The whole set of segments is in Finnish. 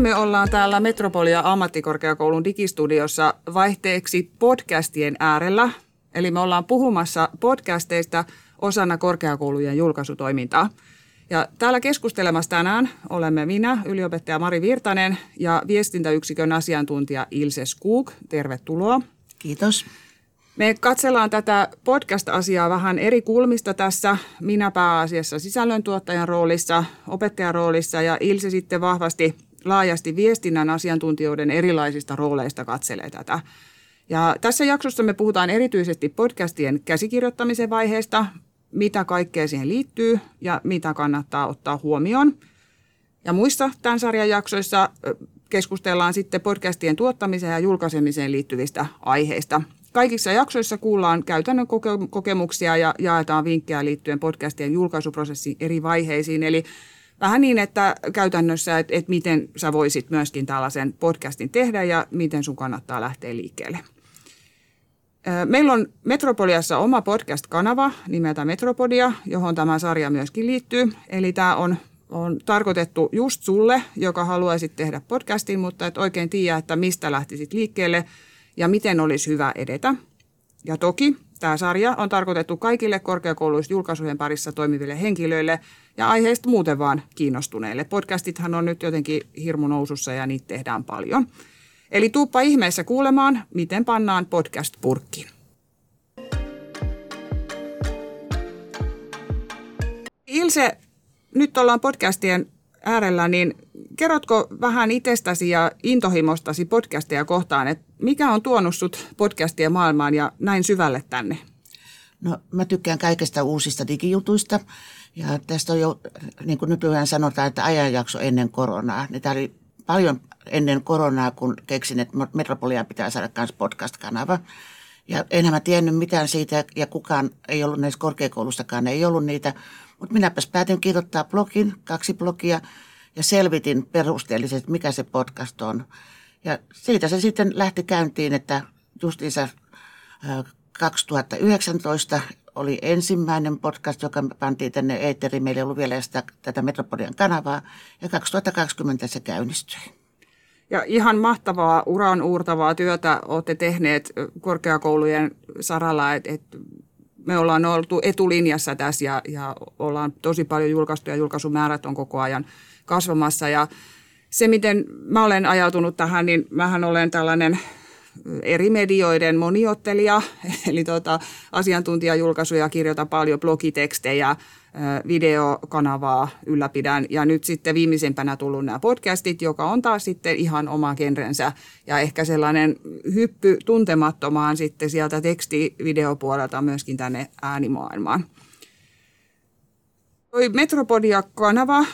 Tänään me ollaan täällä Metropolia ammattikorkeakoulun digistudiossa vaihteeksi podcastien äärellä. Eli me ollaan puhumassa podcasteista osana korkeakoulujen julkaisutoimintaa. Ja täällä keskustelemassa tänään olemme minä, yliopettaja Mari Virtanen ja viestintäyksikön asiantuntija Ilse Skuk. Tervetuloa. Kiitos. Me katsellaan tätä podcast-asiaa vähän eri kulmista tässä. Minä pääasiassa sisällöntuottajan roolissa, opettajan roolissa ja Ilse sitten vahvasti laajasti viestinnän asiantuntijoiden erilaisista rooleista katselee tätä. Ja tässä jaksossa me puhutaan erityisesti podcastien käsikirjoittamisen vaiheesta, mitä kaikkea siihen liittyy ja mitä kannattaa ottaa huomioon. Ja muissa tämän sarjan jaksoissa keskustellaan sitten podcastien tuottamiseen ja julkaisemiseen liittyvistä aiheista. Kaikissa jaksoissa kuullaan käytännön kokemuksia ja jaetaan vinkkejä liittyen podcastien julkaisuprosessin eri vaiheisiin. Eli vähän niin, että käytännössä, että, että miten sä voisit myöskin tällaisen podcastin tehdä ja miten sun kannattaa lähteä liikkeelle. Meillä on Metropoliassa oma podcast-kanava nimeltä Metropodia, johon tämä sarja myöskin liittyy. Eli tämä on, on tarkoitettu just sulle, joka haluaisit tehdä podcastin, mutta et oikein tiedä, että mistä lähtisit liikkeelle ja miten olisi hyvä edetä. Ja toki tämä sarja on tarkoitettu kaikille korkeakouluissa julkaisujen parissa toimiville henkilöille ja aiheista muuten vaan kiinnostuneille. Podcastithan on nyt jotenkin hirmu nousussa ja niitä tehdään paljon – Eli tuuppa ihmeessä kuulemaan, miten pannaan podcast purkkiin. Ilse, nyt ollaan podcastien äärellä, niin kerrotko vähän itsestäsi ja intohimostasi podcasteja kohtaan, että mikä on tuonut sut podcastien maailmaan ja näin syvälle tänne? No mä tykkään kaikesta uusista digijutuista ja tästä on jo, niin kuin nykyään sanotaan, että ajanjakso ennen koronaa. Niin tämä oli paljon ennen koronaa, kun keksin, että Metropolia pitää saada myös podcast-kanava. Ja enhän mä tiennyt mitään siitä, ja kukaan ei ollut näissä korkeakoulustakaan, ei ollut niitä. Mutta minäpäs päätin kirjoittaa blogin, kaksi blogia, ja selvitin perusteellisesti, mikä se podcast on. Ja siitä se sitten lähti käyntiin, että justiinsa 2019 oli ensimmäinen podcast, joka pantiin tänne eetteriin. Meillä ei ollut vielä sitä, tätä Metropolian kanavaa, ja 2020 se käynnistyi. Ja ihan mahtavaa, uran uurtavaa työtä olette tehneet korkeakoulujen saralla, että et me ollaan oltu etulinjassa tässä ja, ja ollaan tosi paljon julkaistu ja julkaisumäärät on koko ajan kasvamassa. Ja se, miten mä olen ajautunut tähän, niin mähän olen tällainen eri medioiden moniottelija, eli tuota, asiantuntijajulkaisuja kirjoitan paljon, blogitekstejä, videokanavaa ylläpidän ja nyt sitten viimeisempänä tullut nämä podcastit, joka on taas sitten ihan oma genrensä ja ehkä sellainen hyppy tuntemattomaan sitten sieltä tekstivideopuolelta myöskin tänne äänimaailmaan. Toi Metropodia-kanava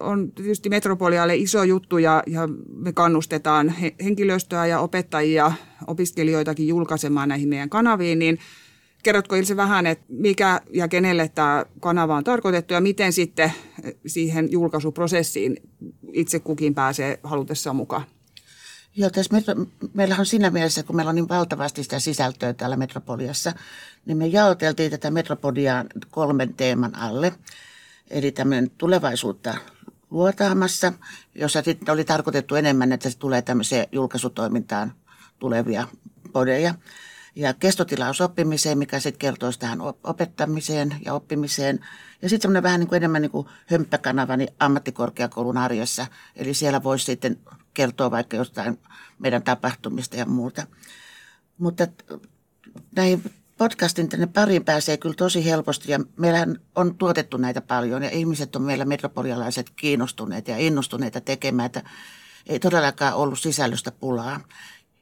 on tietysti Metropolialle iso juttu ja, ja me kannustetaan henkilöstöä ja opettajia, opiskelijoitakin julkaisemaan näihin meidän kanaviin, niin Kerrotko Ilse vähän, että mikä ja kenelle tämä kanava on tarkoitettu ja miten sitten siihen julkaisuprosessiin itse kukin pääsee halutessaan mukaan? Joo, tässä metro, meillä on siinä mielessä, kun meillä on niin valtavasti sitä sisältöä täällä Metropoliassa, niin me jaoteltiin tätä Metropodiaa kolmen teeman alle. Eli tämmöinen tulevaisuutta luotaamassa, jossa sitten oli tarkoitettu enemmän, että se tulee tämmöiseen julkaisutoimintaan tulevia podeja. Ja kestotilaus oppimiseen, mikä sitten kertoisi tähän opettamiseen ja oppimiseen. Ja sitten semmoinen vähän niin kuin enemmän niin kuin hömppäkanava niin ammattikorkeakoulun arjessa. Eli siellä voisi sitten kertoa vaikka jostain meidän tapahtumista ja muuta. Mutta näihin podcastin tänne pariin pääsee kyllä tosi helposti ja meillähän on tuotettu näitä paljon ja ihmiset on meillä metropolialaiset kiinnostuneet ja innostuneita tekemään, että ei todellakaan ollut sisällöstä pulaa.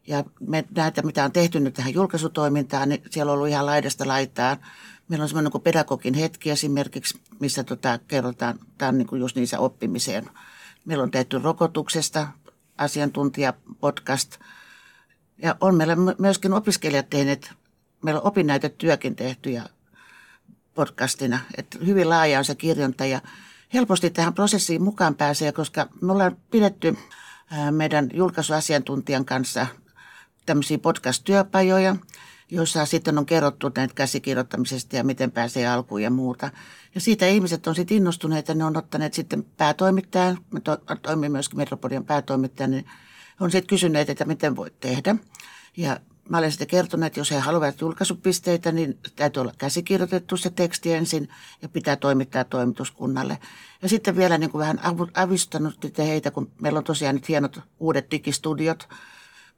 Ja me näitä, mitä on tehty nyt tähän julkaisutoimintaan, niin siellä on ollut ihan laidasta laitaan. Meillä on semmoinen kuin pedagogin hetki esimerkiksi, missä tota, kerrotaan, tämä on niin kuin just niissä oppimiseen. Meillä on tehty rokotuksesta asiantuntijapodcast. Ja on meillä myöskin opiskelijat tehneet meillä on opinnäytetyökin tehty ja podcastina. Että hyvin laaja on se kirjonta ja helposti tähän prosessiin mukaan pääsee, koska me ollaan pidetty meidän julkaisuasiantuntijan kanssa tämmöisiä podcast-työpajoja. joissa sitten on kerrottu näitä käsikirjoittamisesta ja miten pääsee alkuun ja muuta. Ja siitä ihmiset on sitten innostuneet ja ne on ottaneet sitten päätoimittajan, me to, toimii myöskin Metropolian päätoimittajan, niin on sitten kysyneet, että miten voit tehdä. Ja mä olen sitten kertonut, että jos he haluavat julkaisupisteitä, niin täytyy olla käsikirjoitettu se teksti ensin ja pitää toimittaa toimituskunnalle. Ja sitten vielä niin kuin vähän avistanut heitä, kun meillä on tosiaan nyt hienot uudet digistudiot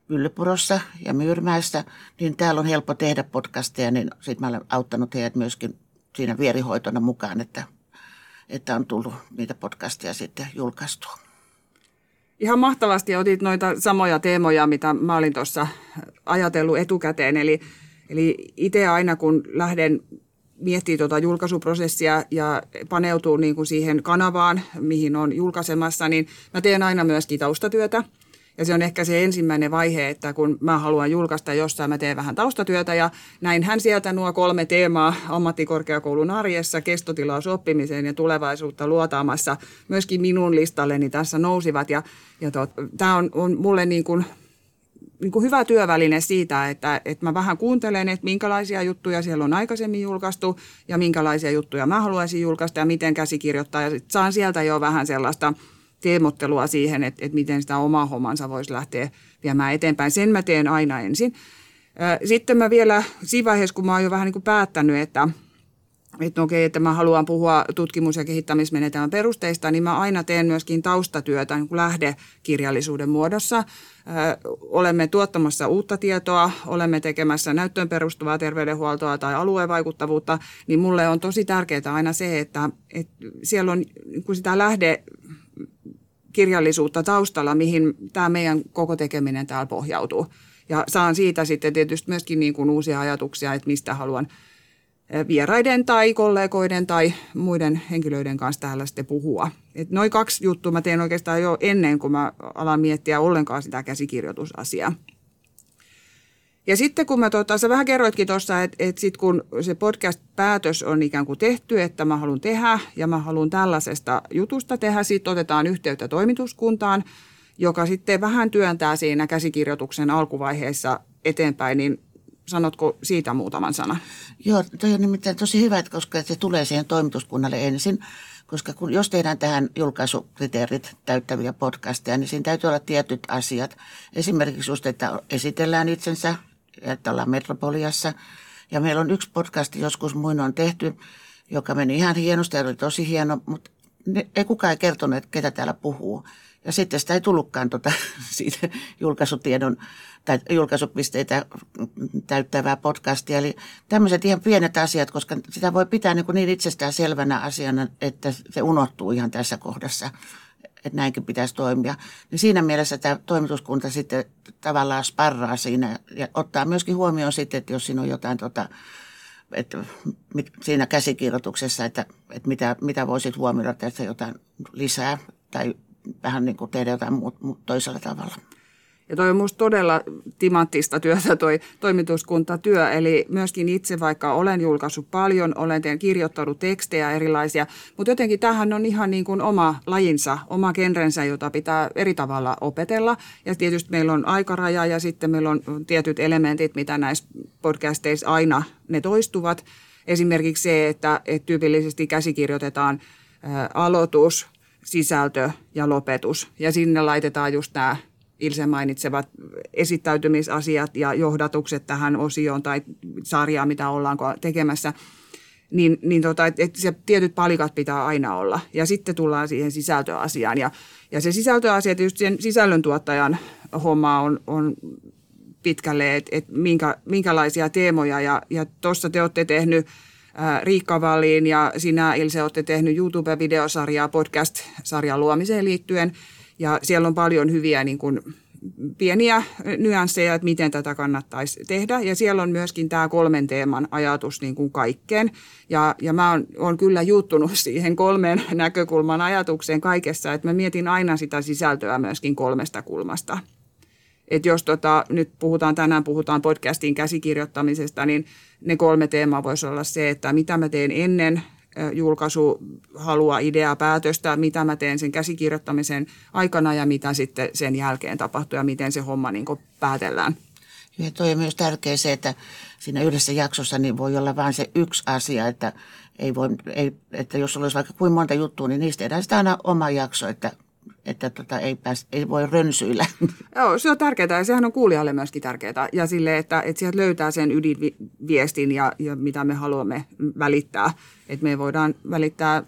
Pyllypurossa ja Myyrmäessä, niin täällä on helppo tehdä podcasteja, niin sitten mä olen auttanut heidät myöskin siinä vierihoitona mukaan, että, että on tullut niitä podcasteja sitten julkaistua. Ihan mahtavasti otit noita samoja teemoja, mitä mä olin tuossa ajatellut etukäteen. Eli, eli itse aina kun lähden miettii tuota julkaisuprosessia ja paneutuu niin kuin siihen kanavaan, mihin on julkaisemassa, niin mä teen aina myöskin taustatyötä – ja se on ehkä se ensimmäinen vaihe, että kun mä haluan julkaista jossain, mä teen vähän taustatyötä ja näinhän sieltä nuo kolme teemaa ammattikorkeakoulun arjessa, kestotilaus oppimiseen ja tulevaisuutta luotaamassa myöskin minun listalleni tässä nousivat. Ja, ja tämä on, on mulle niin kuin niin kuin hyvä työväline siitä, että, että mä vähän kuuntelen, että minkälaisia juttuja siellä on aikaisemmin julkaistu ja minkälaisia juttuja mä haluaisin julkaista ja miten käsikirjoittaa. Ja sit saan sieltä jo vähän sellaista – teemottelua siihen, että, että miten sitä omaa hommansa voisi lähteä viemään eteenpäin. Sen mä teen aina ensin. Sitten mä vielä siinä vaiheessa, kun mä oon jo vähän niin kuin päättänyt, että, että okei, että mä haluan puhua tutkimus- ja kehittämismenetelmän perusteista, niin mä aina teen myöskin taustatyötä niin kuin lähdekirjallisuuden muodossa. Olemme tuottamassa uutta tietoa, olemme tekemässä näyttöön perustuvaa terveydenhuoltoa tai alueen vaikuttavuutta, niin mulle on tosi tärkeää aina se, että, että siellä on kun sitä lähde kirjallisuutta taustalla, mihin tämä meidän koko tekeminen täällä pohjautuu. Ja saan siitä sitten tietysti myöskin niin kuin uusia ajatuksia, että mistä haluan vieraiden tai kollegoiden tai muiden henkilöiden kanssa täällä sitten puhua. Et noin kaksi juttua mä teen oikeastaan jo ennen kuin mä alan miettiä ollenkaan sitä käsikirjoitusasiaa. Ja sitten kun mä, tota, sä vähän kerroitkin tuossa, että, että sitten kun se podcast-päätös on ikään kuin tehty, että mä haluan tehdä ja mä haluan tällaisesta jutusta tehdä, sitten otetaan yhteyttä toimituskuntaan, joka sitten vähän työntää siinä käsikirjoituksen alkuvaiheessa eteenpäin, niin sanotko siitä muutaman sanan? Joo, toi on nimittäin tosi hyvä, koska se tulee siihen toimituskunnalle ensin, koska kun, jos tehdään tähän julkaisukriteerit täyttäviä podcasteja, niin siinä täytyy olla tietyt asiat. Esimerkiksi just, että esitellään itsensä, että ollaan Metropoliassa. Ja meillä on yksi podcast joskus muinoin tehty, joka meni ihan hienosti ja oli tosi hieno, mutta ne, ei kukaan ei kertonut, että ketä täällä puhuu. Ja sitten sitä ei tullutkaan tuota, siitä julkaisutiedon tai julkaisupisteitä täyttävää podcastia. Eli tämmöiset ihan pienet asiat, koska sitä voi pitää niin, niin itsestään selvänä asiana, että se unohtuu ihan tässä kohdassa että näinkin pitäisi toimia. Niin siinä mielessä tämä toimituskunta sitten tavallaan sparraa siinä ja ottaa myöskin huomioon sitten, että jos siinä on jotain tota, että siinä käsikirjoituksessa, että, että mitä, mitä voisit huomioida tässä jotain lisää tai vähän niin kuin tehdä jotain muut toisella tavalla. Ja toi on minusta todella timanttista työtä toi toimituskuntatyö, eli myöskin itse vaikka olen julkaissut paljon, olen teen kirjoittanut tekstejä erilaisia, mutta jotenkin tähän on ihan niin kuin oma lajinsa, oma genrensä, jota pitää eri tavalla opetella. Ja tietysti meillä on aikaraja ja sitten meillä on tietyt elementit, mitä näissä podcasteissa aina ne toistuvat. Esimerkiksi se, että, että tyypillisesti käsikirjoitetaan ää, aloitus, sisältö ja lopetus. Ja sinne laitetaan just nämä Ilse mainitsevat esittäytymisasiat ja johdatukset tähän osioon tai sarjaan, mitä ollaan tekemässä, niin, niin tota, et, et se tietyt palikat pitää aina olla. Ja sitten tullaan siihen sisältöasiaan. Ja, ja se sisältöasia, tietysti sen sisällöntuottajan homma on, on pitkälle, että et minkä, minkälaisia teemoja. Ja, ja tuossa te olette tehnyt Riikka Valiin ja sinä Ilse olette tehnyt YouTube-videosarjaa podcast-sarjan luomiseen liittyen – ja siellä on paljon hyviä niin kuin, pieniä nyansseja, että miten tätä kannattaisi tehdä. Ja siellä on myöskin tämä kolmen teeman ajatus niin kuin kaikkeen. Ja, ja mä oon, oon kyllä juuttunut siihen kolmen näkökulman ajatukseen kaikessa, että mä mietin aina sitä sisältöä myöskin kolmesta kulmasta. Että jos tota, nyt puhutaan, tänään puhutaan podcastin käsikirjoittamisesta, niin ne kolme teemaa voisi olla se, että mitä mä teen ennen julkaisu halua ideaa, päätöstä, mitä mä teen sen käsikirjoittamisen aikana ja mitä sitten sen jälkeen tapahtuu ja miten se homma niin päätellään. Ja toi on myös tärkeä se, että siinä yhdessä jaksossa niin voi olla vain se yksi asia, että, ei voi, ei, että jos olisi vaikka kuin monta juttua, niin niistä tehdään sitä aina oma jakso, että että tota, ei, pääs, ei voi rönsyillä. Joo, se on tärkeää ja sehän on kuulijalle myöskin tärkeää. Ja sille, että, että sieltä löytää sen ydinviestin ja, ja mitä me haluamme välittää. Että me voidaan välittää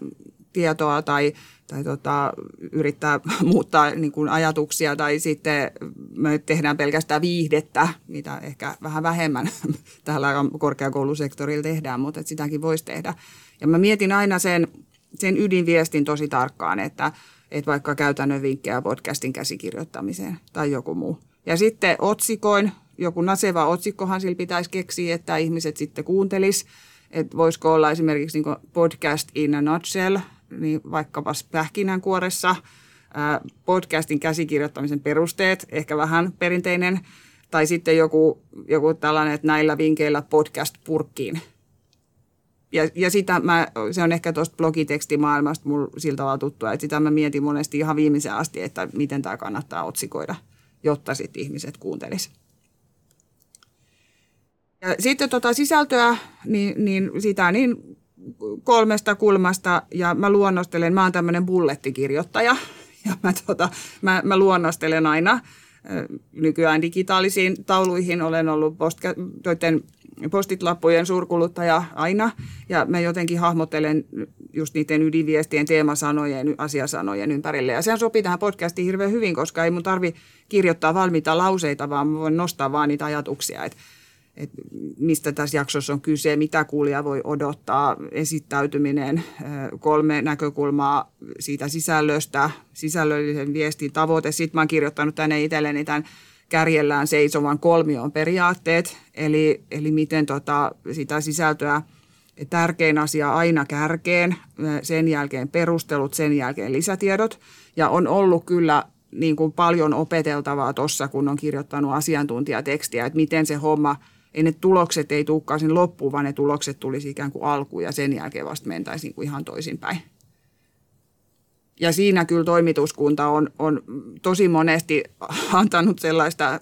tietoa tai, tai tota, yrittää muuttaa niin kuin ajatuksia tai sitten me tehdään pelkästään viihdettä, mitä ehkä vähän vähemmän täällä korkeakoulusektorilla tehdään, mutta että sitäkin voisi tehdä. Ja mä mietin aina sen, sen ydinviestin tosi tarkkaan, että, että vaikka käytännön vinkkejä podcastin käsikirjoittamiseen tai joku muu. Ja sitten otsikoin, joku naseva otsikkohan sillä pitäisi keksiä, että ihmiset sitten kuuntelis. Että voisiko olla esimerkiksi niin podcast in a nutshell, niin vaikkapa pähkinänkuoressa, podcastin käsikirjoittamisen perusteet, ehkä vähän perinteinen, tai sitten joku, joku tällainen, että näillä vinkeillä podcast purkkiin – ja, ja sitä mä, se on ehkä tuosta blogitekstimaailmasta mulla siltä tavalla tuttua, että sitä mä mietin monesti ihan viimeisen asti, että miten tämä kannattaa otsikoida, jotta sitten ihmiset kuuntelis. Ja sitten tota sisältöä, niin, niin sitä niin kolmesta kulmasta, ja mä luonnostelen, mä oon tämmöinen bullettikirjoittaja, ja mä, tota, mä, mä luonnostelen aina nykyään digitaalisiin tauluihin. Olen ollut postka- postitlappujen suurkuluttaja aina ja mä jotenkin hahmottelen just niiden ydinviestien, teemasanojen, asiasanojen ympärille. Ja sehän sopii tähän podcastiin hirveän hyvin, koska ei mun tarvi kirjoittaa valmiita lauseita, vaan mä voin nostaa vaan niitä ajatuksia, että että mistä tässä jaksossa on kyse, mitä kuulija voi odottaa, esittäytyminen, kolme näkökulmaa siitä sisällöstä, sisällöllisen viestin tavoite. Sitten mä oon kirjoittanut tänne itselleni tämän kärjellään seisovan kolmion periaatteet, eli, eli miten tota, sitä sisältöä tärkein asia aina kärkeen, sen jälkeen perustelut, sen jälkeen lisätiedot. Ja on ollut kyllä niin kuin paljon opeteltavaa tuossa, kun on kirjoittanut asiantuntijatekstiä, että miten se homma, ei ne tulokset ei tulekaan sen loppuun, vaan ne tulokset tulisi ikään kuin alkuun ja sen jälkeen vasta mentäisiin kuin ihan toisinpäin ja siinä kyllä toimituskunta on, on tosi monesti antanut sellaista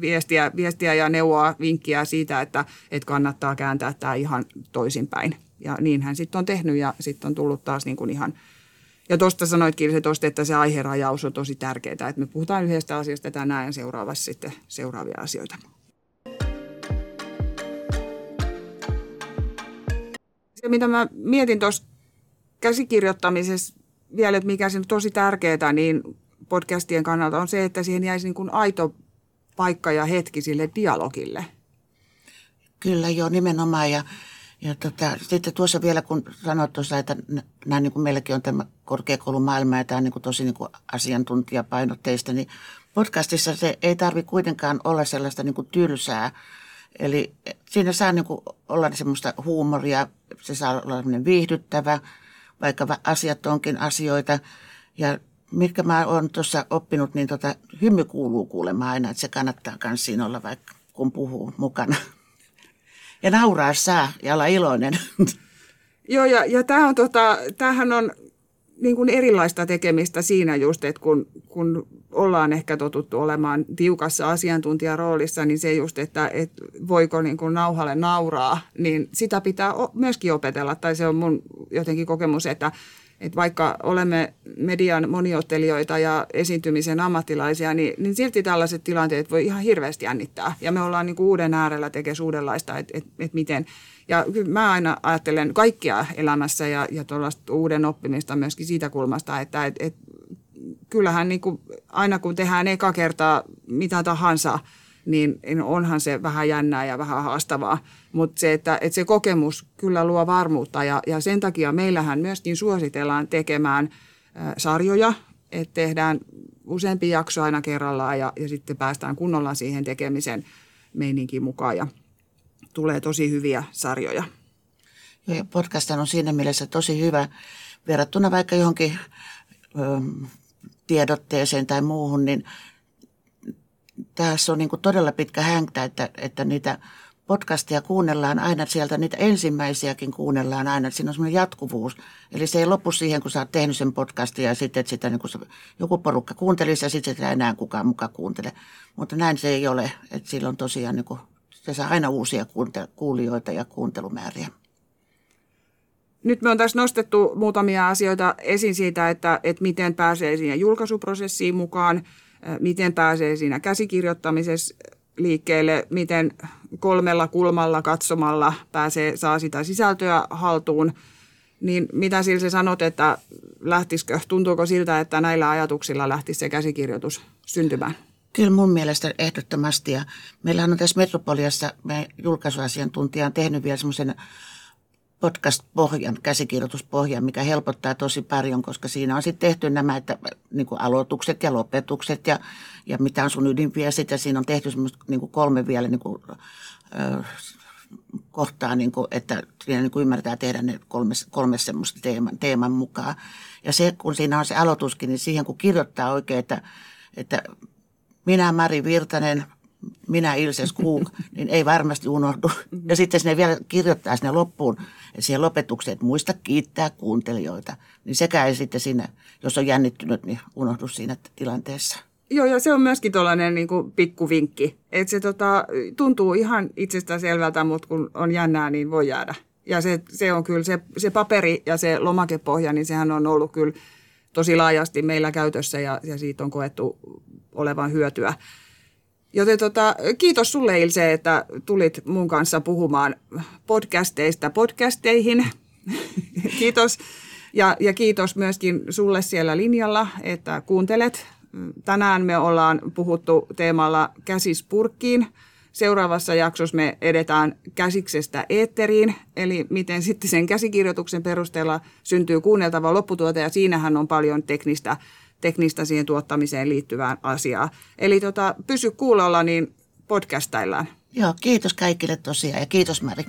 viestiä, viestiä ja neuvoa, vinkkiä siitä, että, että kannattaa kääntää tämä ihan toisinpäin. Ja niin hän sitten on tehnyt ja sitten on tullut taas niin kuin ihan ja tuosta sanoitkin se tosta, että se aiherajaus on tosi tärkeää, että me puhutaan yhdestä asiasta tänään ja seuraavassa sitten seuraavia asioita. Se, mitä mä mietin tuossa käsikirjoittamisessa vielä, että mikä on tosi tärkeää, niin podcastien kannalta on se, että siihen jäisi niin kuin aito paikka ja hetki sille dialogille. Kyllä joo, nimenomaan. Ja, ja tota, sitten tuossa vielä, kun sanoit tuossa, että nämä niin kuin meilläkin on tämä korkeakoulumaailma ja tämä on niin kuin tosi niin kuin asiantuntijapainotteista, niin podcastissa se ei tarvi kuitenkaan olla sellaista niin kuin tylsää. Eli siinä saa niin kuin olla semmoista huumoria, se saa olla viihdyttävä – vaikka asiat onkin asioita. Ja mitkä mä oon tuossa oppinut, niin tota, hymy kuuluu kuulemaan aina, että se kannattaa myös siinä olla, vaikka kun puhuu mukana. Ja nauraa saa ja olla iloinen. Joo, ja, ja tämä on, tota, tämähän on niin kuin erilaista tekemistä siinä just, että kun, kun ollaan ehkä totuttu olemaan tiukassa asiantuntijaroolissa, niin se just, että, että voiko niin kuin nauhalle nauraa, niin sitä pitää myöskin opetella. Tai se on mun jotenkin kokemus, että, että vaikka olemme median moniottelijoita ja esiintymisen ammattilaisia, niin, niin silti tällaiset tilanteet voi ihan hirveästi jännittää. Ja me ollaan niin kuin uuden äärellä tekemään uudenlaista, että, että, että miten – ja kyllä mä aina ajattelen kaikkia elämässä ja, ja tuollaista uuden oppimista myöskin siitä kulmasta, että et, et, kyllähän niin kuin, aina kun tehdään eka kertaa mitä tahansa, niin onhan se vähän jännää ja vähän haastavaa. Mutta se, että, että se kokemus kyllä luo varmuutta ja, ja sen takia meillähän myöskin suositellaan tekemään sarjoja, että tehdään useampi jakso aina kerrallaan ja, ja sitten päästään kunnolla siihen tekemisen meininkin mukaan. Ja, tulee tosi hyviä sarjoja. Ja podcast on siinä mielessä tosi hyvä verrattuna vaikka johonkin tiedotteeseen tai muuhun, niin tässä on niin todella pitkä hänktä, että, että niitä podcastia kuunnellaan aina sieltä, niitä ensimmäisiäkin kuunnellaan aina, että siinä on semmoinen jatkuvuus. Eli se ei lopu siihen, kun sä oot tehnyt sen podcastin ja sitten että sitä niin kun joku porukka kuuntelisi ja sitten sitä enää kukaan mukaan kuuntele. Mutta näin se ei ole, että sillä on tosiaan niin kuin, se saa aina uusia kuulijoita ja kuuntelumääriä. Nyt me on tässä nostettu muutamia asioita esiin siitä, että, että miten pääsee siihen julkaisuprosessiin mukaan, miten pääsee siinä käsikirjoittamisessa liikkeelle, miten kolmella kulmalla katsomalla pääsee, saa sitä sisältöä haltuun. Niin mitä sillä se sanot, että lähtisikö, tuntuuko siltä, että näillä ajatuksilla lähtisi se käsikirjoitus syntymään? Kyllä mun mielestä ehdottomasti. Ja meillähän on tässä Metropoliassa, me julkaisuasiantuntija on tehnyt vielä semmoisen podcast-pohjan, käsikirjoituspohjan, mikä helpottaa tosi paljon, koska siinä on sitten tehty nämä että, niin kuin aloitukset ja lopetukset ja, ja mitä on sun ydinviestit ja siinä on tehty semmoista niin kuin kolme vielä niin kuin, ö, kohtaa, niin kuin, että siinä niin kuin ymmärtää tehdä ne kolme, kolme semmoista teeman, teeman mukaan. Ja se, kun siinä on se aloituskin, niin siihen kun kirjoittaa oikein, että, että minä Mari Virtanen – minä Ilses Kuuk, niin ei varmasti unohdu. Ja sitten sinne vielä kirjoittaa sinne loppuun, siihen lopetukseen, että muista kiittää kuuntelijoita. Niin sekä ei sitten siinä, jos on jännittynyt, niin unohdu siinä tilanteessa. Joo, ja se on myöskin tuollainen niin kuin pikkuvinkki. Että se tota, tuntuu ihan itsestään selvältä, mutta kun on jännää, niin voi jäädä. Ja se, se on kyllä se, se paperi ja se lomakepohja, niin sehän on ollut kyllä tosi laajasti meillä käytössä ja, ja siitä on koettu olevan hyötyä. Joten tota, kiitos sulle Ilse, että tulit mun kanssa puhumaan podcasteista podcasteihin. kiitos. Ja, ja kiitos myöskin sulle siellä linjalla, että kuuntelet. Tänään me ollaan puhuttu teemalla käsispurkkiin. Seuraavassa jaksossa me edetään käsiksestä eetteriin, eli miten sitten sen käsikirjoituksen perusteella syntyy kuunneltava lopputuote, ja siinähän on paljon teknistä teknistä siihen tuottamiseen liittyvään asiaa. Eli tota, pysy kuulolla, niin podcastaillaan. Joo, kiitos kaikille tosiaan ja kiitos Mari.